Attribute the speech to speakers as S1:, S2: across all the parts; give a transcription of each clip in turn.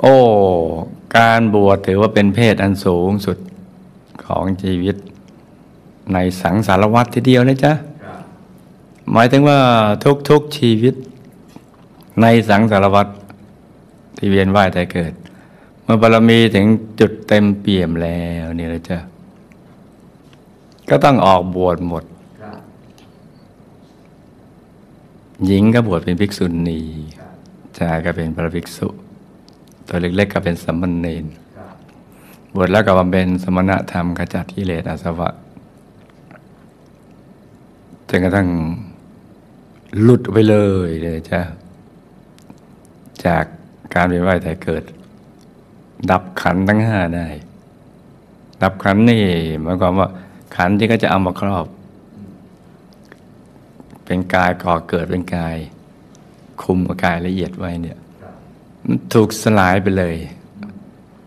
S1: โอ้ การบวชถือว่าเป็นเพศอันสูงสุดของชีวิต ในสังสารวัตรทีเดียวนะจ๊ะ หมายถึงว่าทุกๆชีวิต ในสังสารวัตรที่เวียนว่ายแต่เกิด เมื่อบารมีถึงจุดเต็มเปี่ยมแล้วนี่เลยจ้ะก็ต้องออกบวชหมด หญิงก็บวชเป็นภิกษุณีชายก็เป็นพระภิกษุ ตัวเล็กๆก็เป็นสัมมเนนบวชแล้วก็บำเพ็ญสมณธรรมขจัดกิเลสอาสวะจนกระทั่งหลุดไปเลยเลยจ้ะจากการเวียนว่ายแต่เกิด ดับขันธ์ทั้งห้าได้ ดับขันธ์นี่หมายความว่า ขันธ์ที่ก็จะเอามาครอบ เป็นกายก่อเกิดเป็นกาย คุมกับกายละเอียดไว้เนี่ย มันถูกสลายไปเลย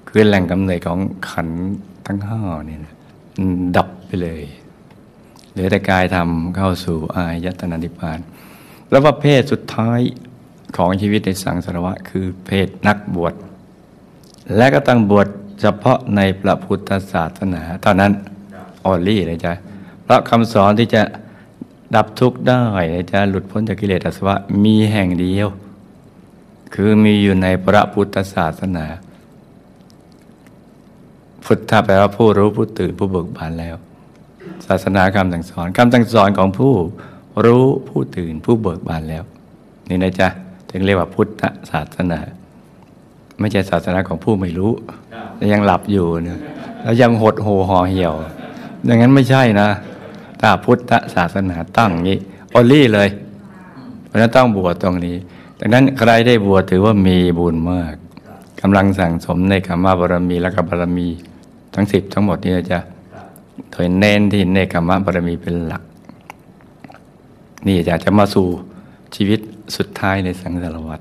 S1: คือแหล่งกำเนิดของขันทั้งห้านี่นะดับไปเลยเหลือแต่กายทำเข้าสู่อายตนะนิพพาน แล้วว่าเพศสุดท้ายของชีวิตในสังสารวัตคือเพศนักบวช และก็ตั้งบวชเฉพาะในพระพุทธศาสนาเท่านั้นออลลี่เลยจ้ะเพราะคำสอนที่จะดับทุกข์ได้นะจ๊ะหลุดพ้นจากกิเลสอาสวะมีแห่งเดียว คือมีอยู่ในพระพุทธศาสนา พุทธะแปลว่าผู้รู้ผู้ตื่นผู้เบิกบานแล้ว ศาสนาคำสั่งสอนคำสั่งสอนของผู้รู้ผู้ตื่นผู้เบิกบานแล้ว นี่นะจ๊ะถึงเรียกว่าพุทธศาสนา ไม่ใช่ศาสนาของผู้ไม่รู้แต่ยังหลับอยู่เนี่ยแล้วยังหดหูห่อเหี่ยวดังนั้นไม่ใช่นะถ้าพุทธศาสนาตั้งนี้ออลลี่เลยเพราะฉะนั้นต้องบวชตรงนี้ ดังนั้นใครได้บวชถือว่ามีบุญมากกำลังสั่งสมในคำว่าบารมีและกับบารมีทั้งสิบทั้งหมดนี้นะจะโดยเน้นที่เนคขมะบารมีเป็นหลัก นี่อยากจะมาสู่ชีวิตสุดท้ายในสังสารวัฏ